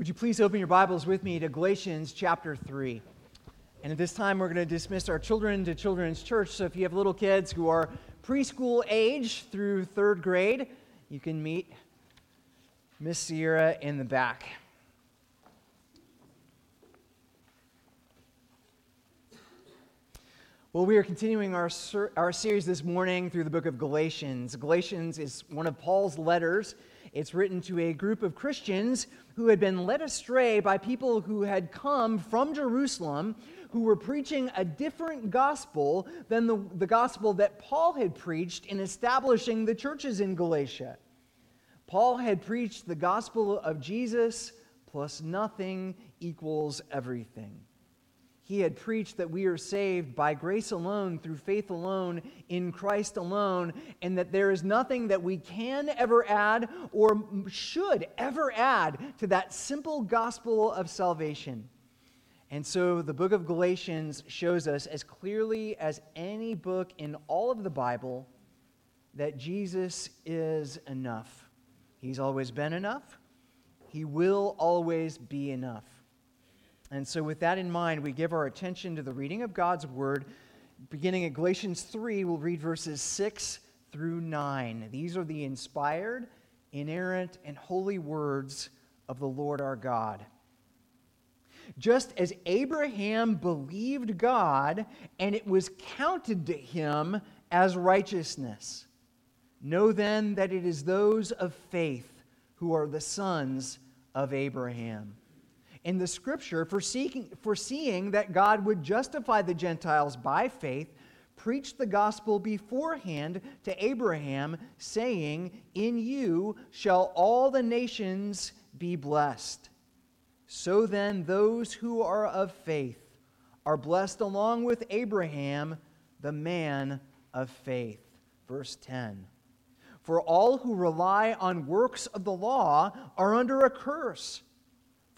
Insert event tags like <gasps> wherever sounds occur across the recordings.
Would you please open your Bibles with me to Galatians chapter 3? And at this time, we're going to dismiss our children to Children's Church. So if you have little kids who are preschool age through third grade, you can meet Miss Sierra in the back. Well, we are continuing our, our series this morning through the book of Galatians. Galatians is one of Paul's letters. It's written to a group of Christians who had been led astray by people who had come from Jerusalem who were preaching a different gospel than the, the gospel that Paul had preached in establishing the churches in Galatia. Paul had preached the gospel of Jesus plus nothing equals everything he had preached that we are saved by grace alone, through faith alone, in Christ alone, and that there is nothing that we can ever add or should ever add to that simple gospel of salvation. And so the book of Galatians shows us as clearly as any book in all of the Bible that Jesus is enough. He's always been enough, He will always be enough. And so, with that in mind, we give our attention to the reading of God's word. Beginning at Galatians 3, we'll read verses 6 through 9. These are the inspired, inerrant, and holy words of the Lord our God. Just as Abraham believed God, and it was counted to him as righteousness, know then that it is those of faith who are the sons of Abraham in the scripture, foreseeing, foreseeing that God would justify the Gentiles by faith, preached the gospel beforehand to Abraham, saying, In you shall all the nations be blessed. So then, those who are of faith are blessed along with Abraham, the man of faith. Verse 10. For all who rely on works of the law are under a curse.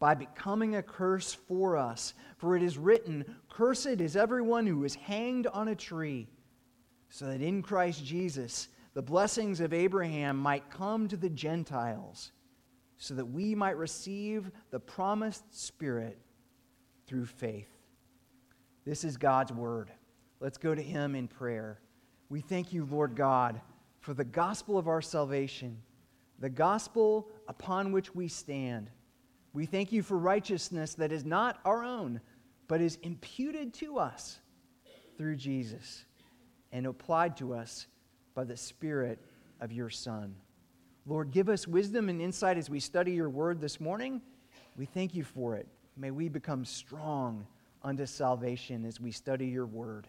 by becoming a curse for us. For it is written, Cursed is everyone who is hanged on a tree, so that in Christ Jesus the blessings of Abraham might come to the Gentiles, so that we might receive the promised Spirit through faith. This is God's word. Let's go to Him in prayer. We thank you, Lord God, for the gospel of our salvation, the gospel upon which we stand. We thank you for righteousness that is not our own, but is imputed to us through Jesus and applied to us by the Spirit of your Son. Lord, give us wisdom and insight as we study your word this morning. We thank you for it. May we become strong unto salvation as we study your word.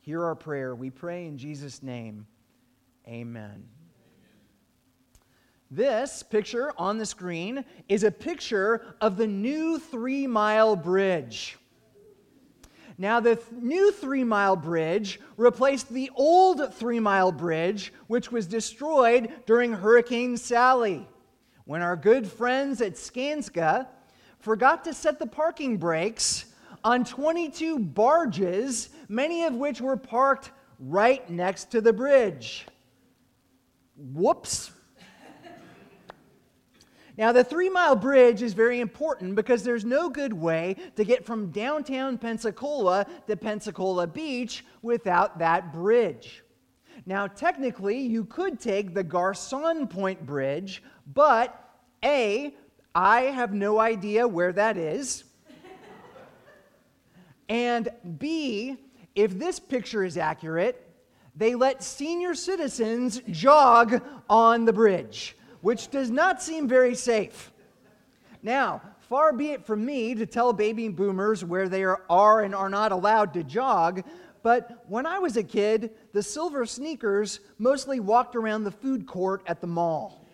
Hear our prayer. We pray in Jesus' name. Amen. This picture on the screen is a picture of the new Three Mile Bridge. Now, the th- new Three Mile Bridge replaced the old Three Mile Bridge, which was destroyed during Hurricane Sally, when our good friends at Skanska forgot to set the parking brakes on 22 barges, many of which were parked right next to the bridge. Whoops. Now, the three mile bridge is very important because there's no good way to get from downtown Pensacola to Pensacola Beach without that bridge. Now, technically, you could take the Garcon Point Bridge, but A, I have no idea where that is. and B, if this picture is accurate, they let senior citizens jog on the bridge which does not seem very safe. Now, far be it from me to tell baby boomers where they are, and are not allowed to jog, but when I was a kid, the silver sneakers mostly walked around the food court at the mall.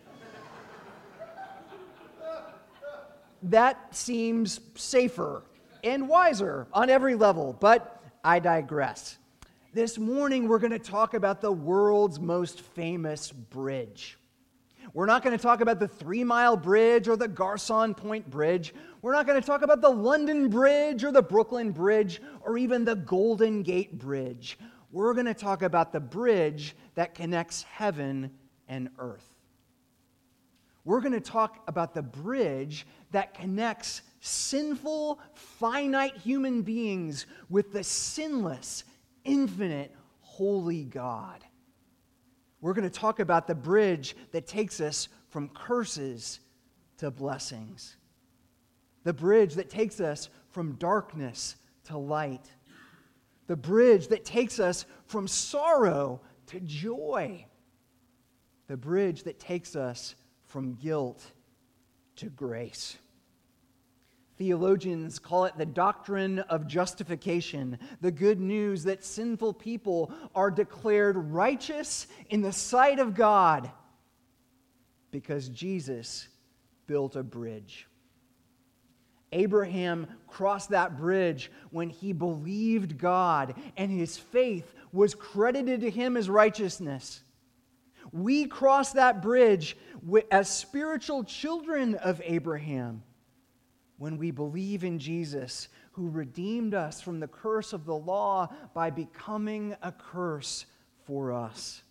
that seems safer and wiser on every level, but I digress. This morning, we're going to talk about the world's most famous bridge. We're not going to talk about the Three Mile Bridge or the Garcon Point Bridge. We're not going to talk about the London Bridge or the Brooklyn Bridge or even the Golden Gate Bridge. We're going to talk about the bridge that connects heaven and earth. We're going to talk about the bridge that connects sinful, finite human beings with the sinless, infinite, holy God. We're going to talk about the bridge that takes us from curses to blessings, the bridge that takes us from darkness to light, the bridge that takes us from sorrow to joy, the bridge that takes us from guilt to grace. Theologians call it the doctrine of justification, the good news that sinful people are declared righteous in the sight of God because Jesus built a bridge. Abraham crossed that bridge when he believed God, and his faith was credited to him as righteousness. We cross that bridge as spiritual children of Abraham when we believe in Jesus, who redeemed us from the curse of the law by becoming a curse for us.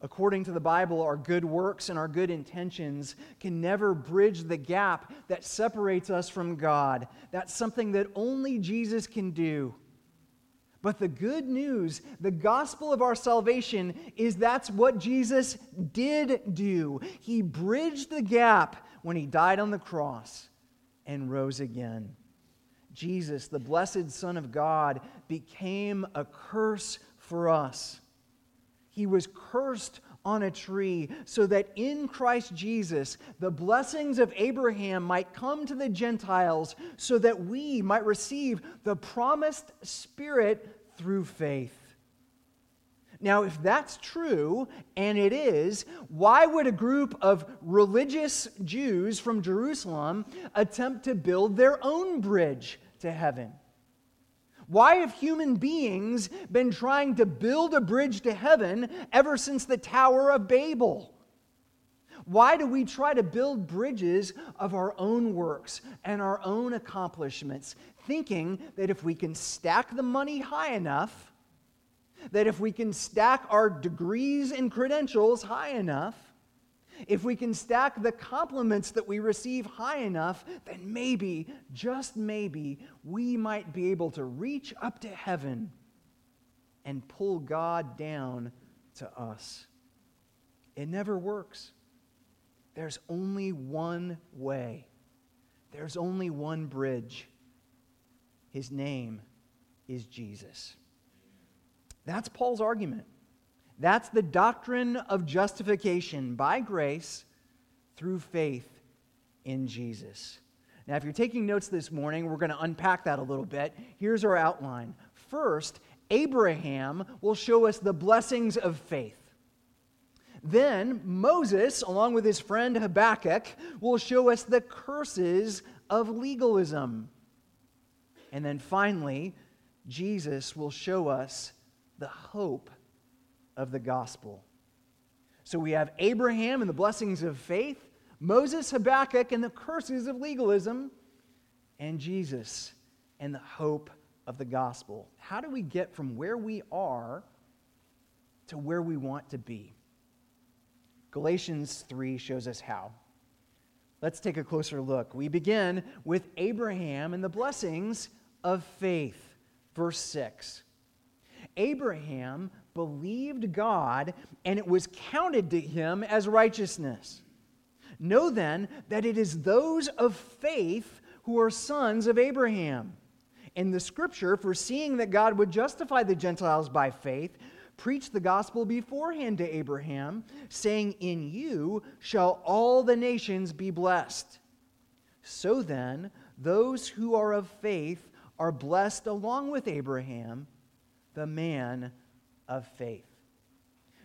According to the Bible, our good works and our good intentions can never bridge the gap that separates us from God. That's something that only Jesus can do. But the good news, the gospel of our salvation, is that's what Jesus did do. He bridged the gap when he died on the cross and rose again. Jesus, the blessed Son of God, became a curse for us. He was cursed on a tree so that in Christ Jesus the blessings of Abraham might come to the Gentiles so that we might receive the promised Spirit through faith. Now, if that's true, and it is, why would a group of religious Jews from Jerusalem attempt to build their own bridge to heaven? Why have human beings been trying to build a bridge to heaven ever since the Tower of Babel? Why do we try to build bridges of our own works and our own accomplishments, thinking that if we can stack the money high enough, that if we can stack our degrees and credentials high enough, if we can stack the compliments that we receive high enough, then maybe, just maybe, we might be able to reach up to heaven and pull God down to us. It never works. There's only one way, there's only one bridge. His name is Jesus. That's Paul's argument. That's the doctrine of justification by grace through faith in Jesus. Now, if you're taking notes this morning, we're going to unpack that a little bit. Here's our outline. First, Abraham will show us the blessings of faith. Then, Moses, along with his friend Habakkuk, will show us the curses of legalism. And then finally, Jesus will show us the hope of the gospel. So we have Abraham and the blessings of faith, Moses, Habakkuk, and the curses of legalism, and Jesus and the hope of the gospel. How do we get from where we are to where we want to be? Galatians 3 shows us how. Let's take a closer look. We begin with Abraham and the blessings of faith. Verse 6. Abraham believed God, and it was counted to him as righteousness. Know then that it is those of faith who are sons of Abraham. In the scripture, foreseeing that God would justify the Gentiles by faith, preached the gospel beforehand to Abraham, saying, In you shall all the nations be blessed. So then, those who are of faith are blessed along with Abraham the man of faith.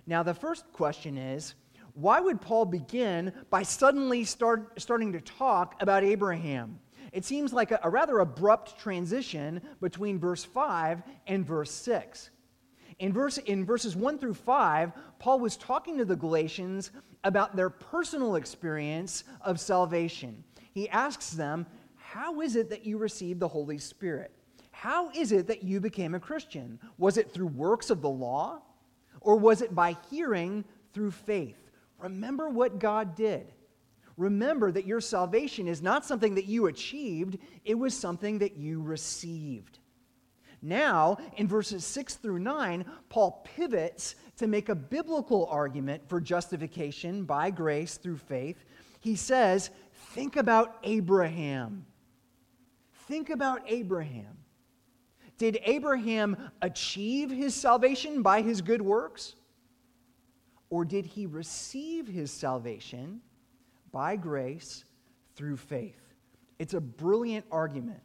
Now, the first question is why would Paul begin by suddenly start, starting to talk about Abraham? It seems like a, a rather abrupt transition between verse 5 and verse 6. In, verse, in verses 1 through 5, Paul was talking to the Galatians about their personal experience of salvation. He asks them, How is it that you received the Holy Spirit? How is it that you became a Christian? Was it through works of the law? Or was it by hearing through faith? Remember what God did. Remember that your salvation is not something that you achieved, it was something that you received. Now, in verses 6 through 9, Paul pivots to make a biblical argument for justification by grace through faith. He says, Think about Abraham. Think about Abraham. Did Abraham achieve his salvation by his good works? Or did he receive his salvation by grace through faith? It's a brilliant argument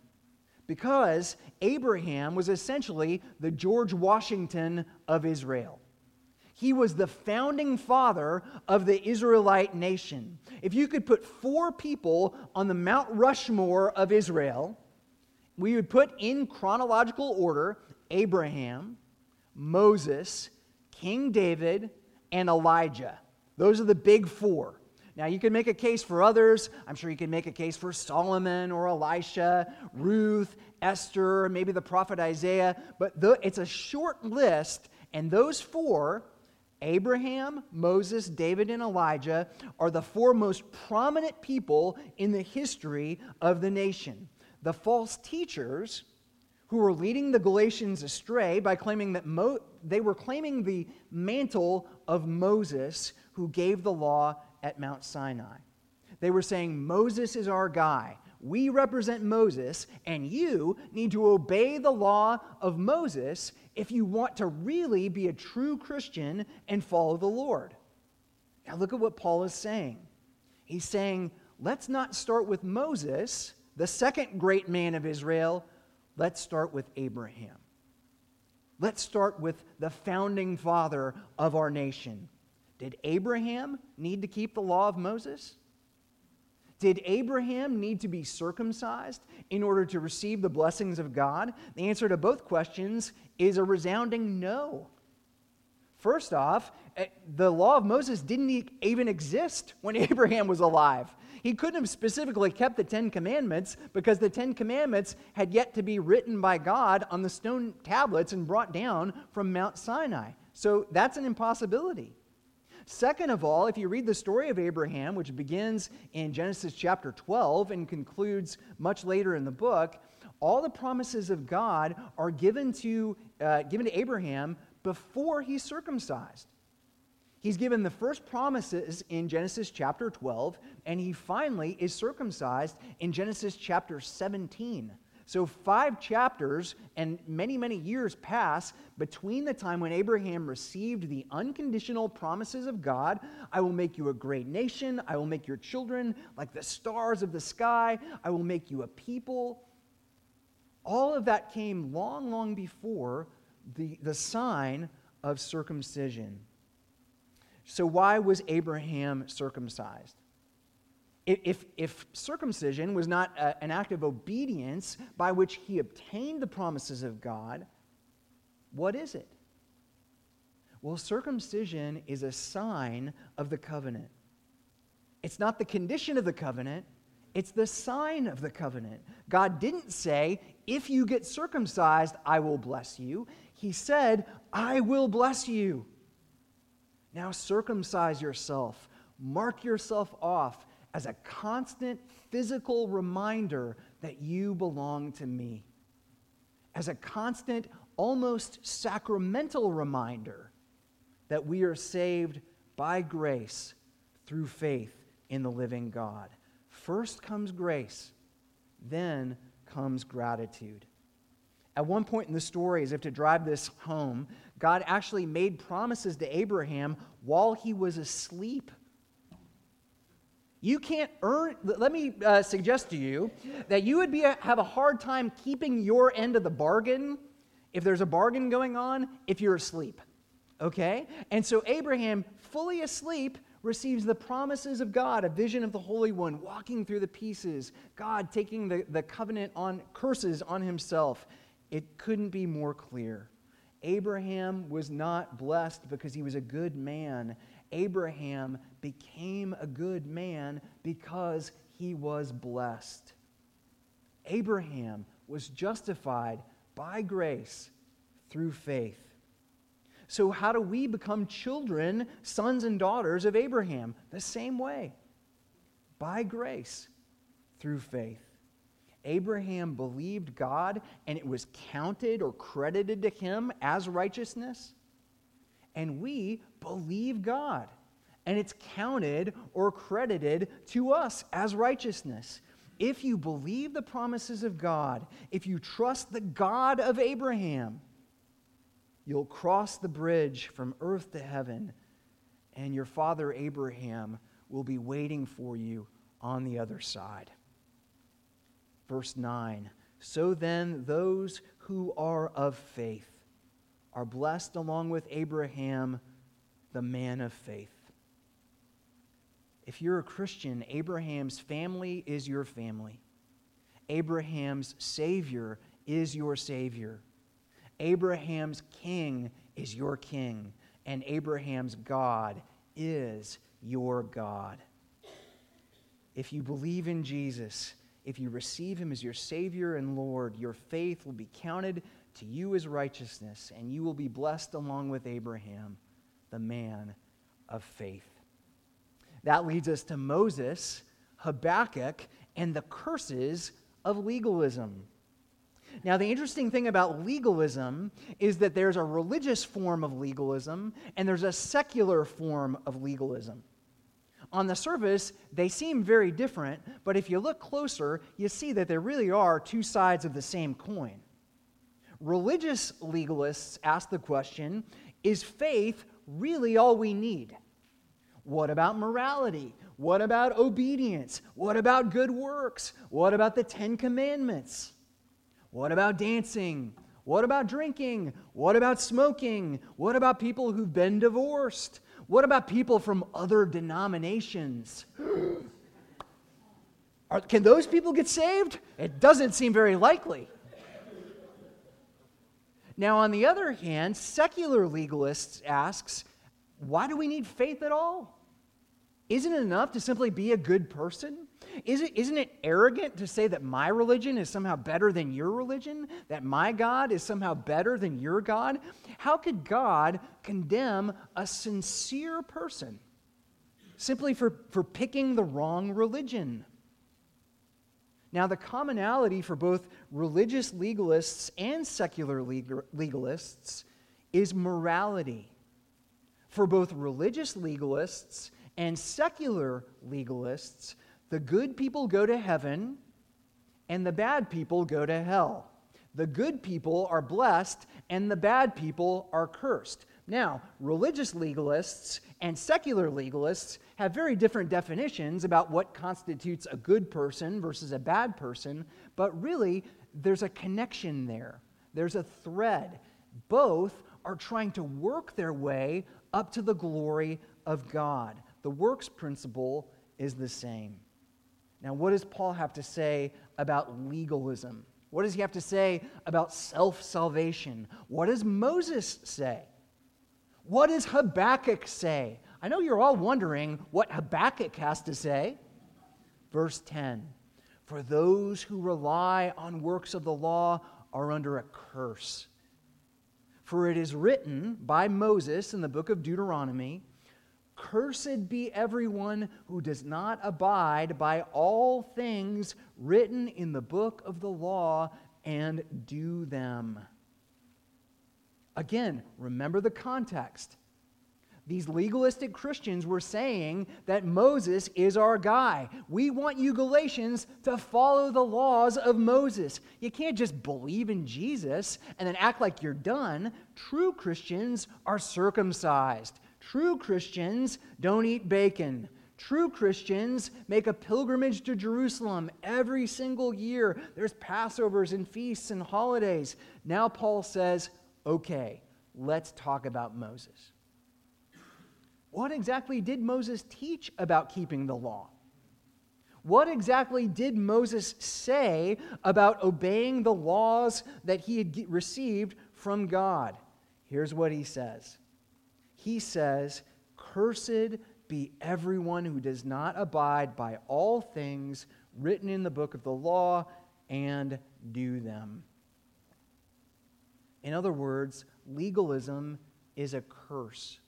because Abraham was essentially the George Washington of Israel. He was the founding father of the Israelite nation. If you could put four people on the Mount Rushmore of Israel, we would put in chronological order Abraham, Moses, King David, and Elijah. Those are the big four. Now, you can make a case for others. I'm sure you can make a case for Solomon or Elisha, Ruth, Esther, maybe the prophet Isaiah, but the, it's a short list, and those four Abraham, Moses, David, and Elijah are the four most prominent people in the history of the nation. The false teachers who were leading the Galatians astray by claiming that Mo- they were claiming the mantle of Moses who gave the law at Mount Sinai. They were saying, Moses is our guy. We represent Moses, and you need to obey the law of Moses if you want to really be a true Christian and follow the Lord. Now, look at what Paul is saying. He's saying, let's not start with Moses, the second great man of Israel. Let's start with Abraham. Let's start with the founding father of our nation. Did Abraham need to keep the law of Moses? Did Abraham need to be circumcised in order to receive the blessings of God? The answer to both questions is a resounding no. First off, eh, the law of Moses didn't even exist when <laughs> Abraham was alive. He couldn't have specifically kept the Ten Commandments because the Ten Commandments had yet to be written by God on the stone tablets and brought down from Mount Sinai. So that's an impossibility. Second of all, if you read the story of Abraham, which begins in Genesis chapter 12 and concludes much later in the book, all the promises of God are given to, uh, given to Abraham before he's circumcised. He's given the first promises in Genesis chapter 12, and he finally is circumcised in Genesis chapter 17. So, five chapters and many, many years pass between the time when Abraham received the unconditional promises of God I will make you a great nation, I will make your children like the stars of the sky, I will make you a people. All of that came long, long before the, the sign of circumcision. So, why was Abraham circumcised? If, if circumcision was not a, an act of obedience by which he obtained the promises of God, what is it? Well, circumcision is a sign of the covenant. It's not the condition of the covenant, it's the sign of the covenant. God didn't say, if you get circumcised, I will bless you. He said, I will bless you. Now circumcise yourself, mark yourself off as a constant physical reminder that you belong to me, as a constant, almost sacramental reminder that we are saved by grace through faith in the living God. First comes grace, then comes gratitude. At one point in the story, as if to drive this home, God actually made promises to Abraham while he was asleep. You can't earn, let me uh, suggest to you that you would be a, have a hard time keeping your end of the bargain if there's a bargain going on if you're asleep. Okay? And so Abraham, fully asleep, receives the promises of God, a vision of the Holy One, walking through the pieces, God taking the, the covenant on curses on himself. It couldn't be more clear. Abraham was not blessed because he was a good man. Abraham became a good man because he was blessed. Abraham was justified by grace through faith. So, how do we become children, sons and daughters of Abraham? The same way by grace through faith. Abraham believed God and it was counted or credited to him as righteousness. And we believe God and it's counted or credited to us as righteousness. If you believe the promises of God, if you trust the God of Abraham, you'll cross the bridge from earth to heaven, and your father Abraham will be waiting for you on the other side. Verse 9 So then, those who are of faith are blessed along with Abraham, the man of faith. If you're a Christian, Abraham's family is your family. Abraham's Savior is your Savior. Abraham's king is your king. And Abraham's God is your God. If you believe in Jesus, if you receive him as your Savior and Lord, your faith will be counted to you as righteousness, and you will be blessed along with Abraham, the man of faith. That leads us to Moses, Habakkuk, and the curses of legalism. Now, the interesting thing about legalism is that there's a religious form of legalism and there's a secular form of legalism. On the surface, they seem very different, but if you look closer, you see that there really are two sides of the same coin. Religious legalists ask the question is faith really all we need? What about morality? What about obedience? What about good works? What about the Ten Commandments? What about dancing? What about drinking? What about smoking? What about people who've been divorced? What about people from other denominations? <gasps> Are, can those people get saved? It doesn't seem very likely. Now, on the other hand, secular legalists asks, why do we need faith at all? Isn't it enough to simply be a good person? Is it, isn't it arrogant to say that my religion is somehow better than your religion? That my God is somehow better than your God? How could God condemn a sincere person simply for, for picking the wrong religion? Now, the commonality for both religious legalists and secular legalists is morality. For both religious legalists and secular legalists, the good people go to heaven and the bad people go to hell. The good people are blessed and the bad people are cursed. Now, religious legalists and secular legalists have very different definitions about what constitutes a good person versus a bad person, but really, there's a connection there. There's a thread. Both are trying to work their way up to the glory of God the works principle is the same. Now, what does Paul have to say about legalism? What does he have to say about self salvation? What does Moses say? What does Habakkuk say? I know you're all wondering what Habakkuk has to say. Verse 10 For those who rely on works of the law are under a curse. For it is written by Moses in the book of Deuteronomy Cursed be everyone who does not abide by all things written in the book of the law and do them. Again, remember the context. These legalistic Christians were saying that Moses is our guy. We want you, Galatians, to follow the laws of Moses. You can't just believe in Jesus and then act like you're done. True Christians are circumcised. True Christians don't eat bacon. True Christians make a pilgrimage to Jerusalem every single year. There's Passovers and feasts and holidays. Now, Paul says, okay, let's talk about Moses. what exactly did Moses teach about keeping the law? What exactly did Moses say about obeying the laws that he had received from God? Here's what he says He says, Cursed be everyone who does not abide by all things written in the book of the law and do them. In other words, legalism is a curse.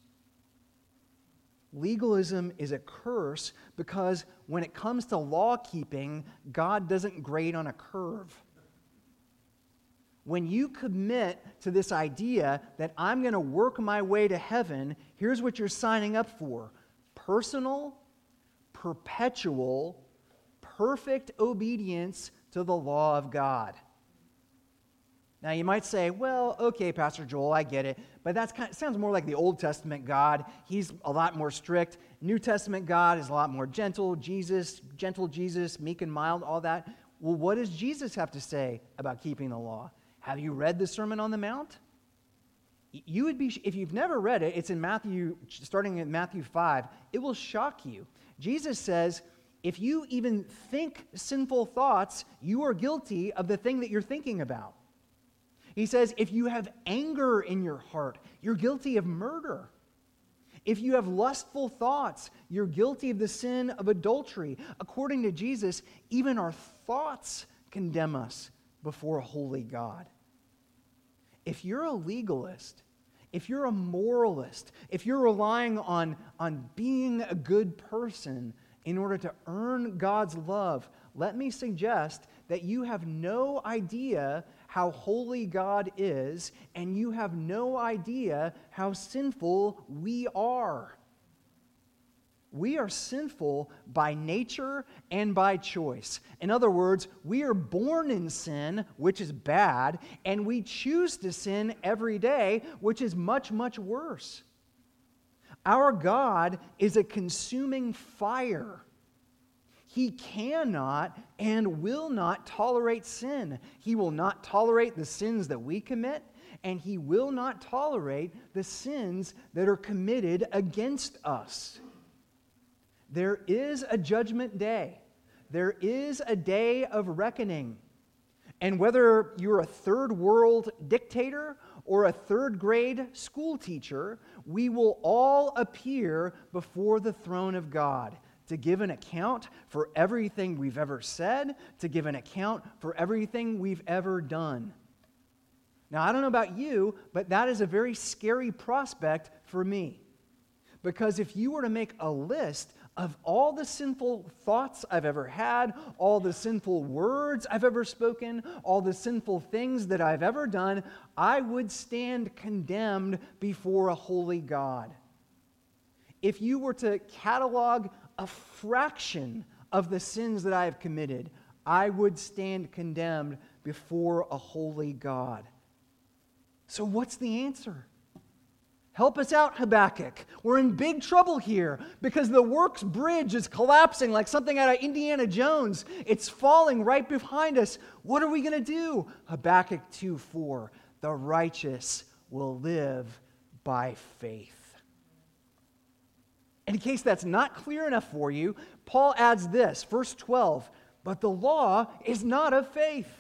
Legalism is a curse because when it comes to law keeping, God doesn't grade on a curve. When you commit to this idea that I'm going to work my way to heaven, here's what you're signing up for personal, perpetual, perfect obedience to the law of God. Now, you might say, well, okay, Pastor Joel, I get it. But that kind of, sounds more like the Old Testament God. He's a lot more strict. New Testament God is a lot more gentle. Jesus, gentle Jesus, meek and mild, all that. Well, what does Jesus have to say about keeping the law? Have you read the Sermon on the Mount? You would be, if you've never read it, it's in Matthew, starting in Matthew 5. It will shock you. Jesus says, if you even think sinful thoughts, you are guilty of the thing that you're thinking about. He says, if you have anger in your heart, you're guilty of murder. If you have lustful thoughts, you're guilty of the sin of adultery. According to Jesus, even our thoughts condemn us before a holy God. If you're a legalist, if you're a moralist, if you're relying on, on being a good person in order to earn God's love, let me suggest that you have no idea how holy God is, and you have no idea how sinful we are. We are sinful by nature and by choice. In other words, we are born in sin, which is bad, and we choose to sin every day, which is much, much worse. Our God is a consuming fire. He cannot and will not tolerate sin. He will not tolerate the sins that we commit, and He will not tolerate the sins that are committed against us. There is a judgment day, there is a day of reckoning. And whether you're a third world dictator or a third grade school teacher, we will all appear before the throne of God to give an account for everything we've ever said, to give an account for everything we've ever done. Now, I don't know about you, but that is a very scary prospect for me. Because if you were to make a list of all the sinful thoughts I've ever had, all the sinful words I've ever spoken, all the sinful things that I've ever done, I would stand condemned before a holy God. If you were to catalog a fraction of the sins that I have committed, I would stand condemned before a holy God. So, what's the answer? Help us out, Habakkuk. We're in big trouble here because the works bridge is collapsing like something out of Indiana Jones. It's falling right behind us. What are we going to do? Habakkuk 2 4. The righteous will live by faith. in case that's not clear enough for you, Paul adds this, verse 12, but the law is not of faith.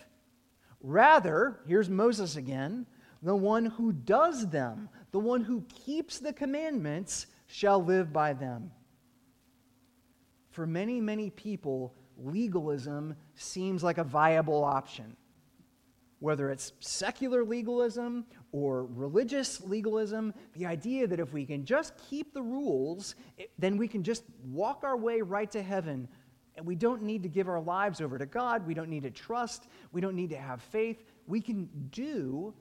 Rather, here's Moses again, the one who does them, the one who keeps the commandments, shall live by them. For many, many people, legalism seems like a viable option. Whether it's secular legalism or religious legalism, the idea that if we can just keep the rules, then we can just walk our way right to heaven. And we don't need to give our lives over to God. We don't need to trust. We don't need to have faith. We can do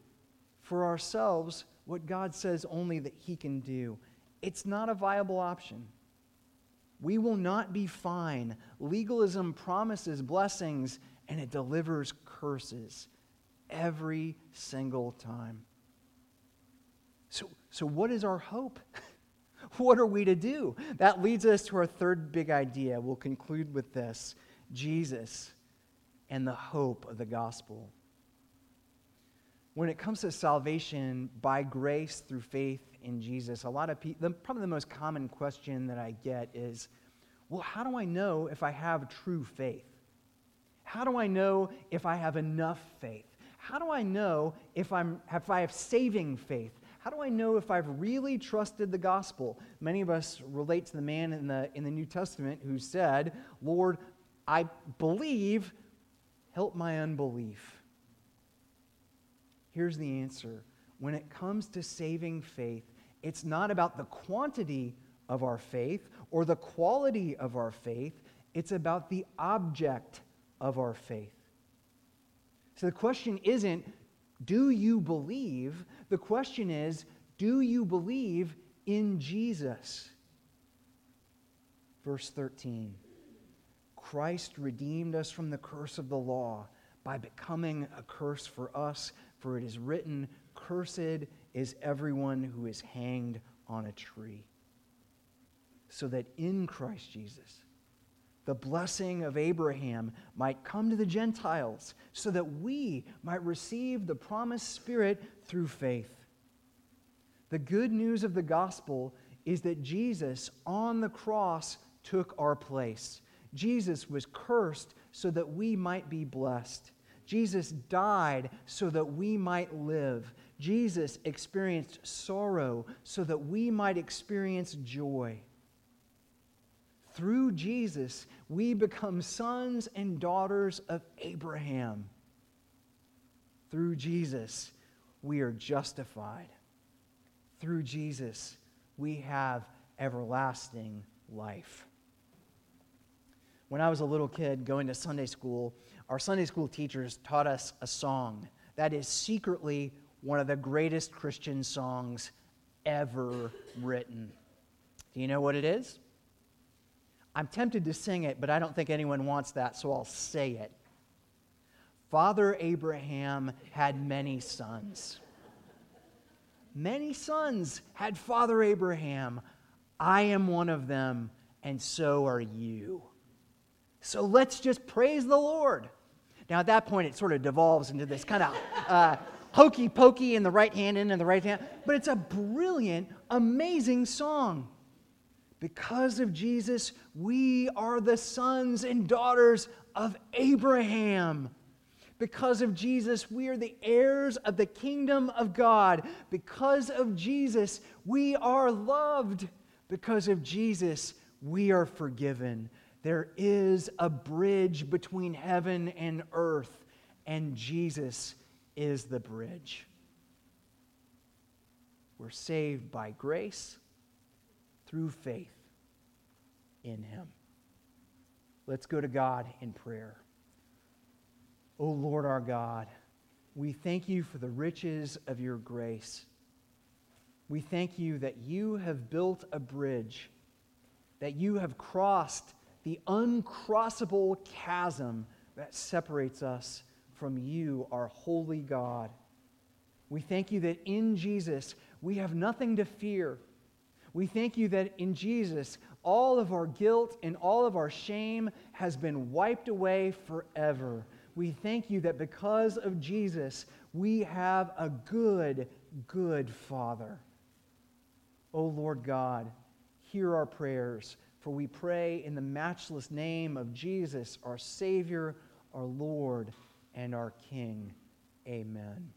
for ourselves what God says only that He can do. It's not a viable option. We will not be fine. Legalism promises blessings and it delivers curses every single time. So, so what is our hope? <laughs> what are we to do? That leads us to our third big idea. We'll conclude with this Jesus and the hope of the gospel. When it comes to salvation by grace through faith in Jesus, a lot of people, probably the most common question that I get is, well, how do I know if I have true faith? How do I know if I have enough faith? How do I know if, I'm, if I have saving faith? How do I know if I've really trusted the gospel? Many of us relate to the man in the, in the New Testament who said, Lord, I believe, help my unbelief. Here's the answer when it comes to saving faith, it's not about the quantity of our faith or the quality of our faith, it's about the object of our faith. So the question isn't, do you believe? The question is, do you believe in Jesus? Verse 13 Christ redeemed us from the curse of the law by becoming a curse for us, for it is written, Cursed is everyone who is hanged on a tree. So that in Christ Jesus, the blessing of Abraham might come to the Gentiles, so that we might receive the promised Spirit through faith. The good news of the gospel is that Jesus on the cross took our place. Jesus was cursed so that we might be blessed. Jesus died so that we might live. Jesus experienced sorrow so that we might experience joy. Through Jesus, we become sons and daughters of Abraham. Through Jesus, we are justified. Through Jesus, we have everlasting life. When I was a little kid going to Sunday school, our Sunday school teachers taught us a song that is secretly one of the greatest Christian songs ever written. Do you know what it is? I'm tempted to sing it, but I don't think anyone wants that, so I'll say it. Father Abraham had many sons. Many sons had Father Abraham. I am one of them, and so are you. So let's just praise the Lord. Now, at that point, it sort of devolves into this kind of uh, hokey pokey in the right hand and in the right hand, but it's a brilliant, amazing song. Because of Jesus, we are the sons and daughters of Abraham. Because of Jesus, we are the heirs of the kingdom of God. Because of Jesus, we are loved. Because of Jesus, we are forgiven. There is a bridge between heaven and earth, and Jesus is the bridge. We're saved by grace through faith in Him. Let's go to God in prayer. O oh Lord our God, we thank you for the riches of your grace. We thank you that you have built a bridge, that you have crossed the uncrossable chasm that separates us from you, our holy God. We thank you that in Jesus we have nothing to fear. We thank you that in Jesus all of our guilt and all of our shame has been wiped away forever. We thank you that because of Jesus we have a good, good Father. O oh Lord God, hear our prayers. For we pray in the matchless name of Jesus, our Savior, our Lord, and our King. Amen.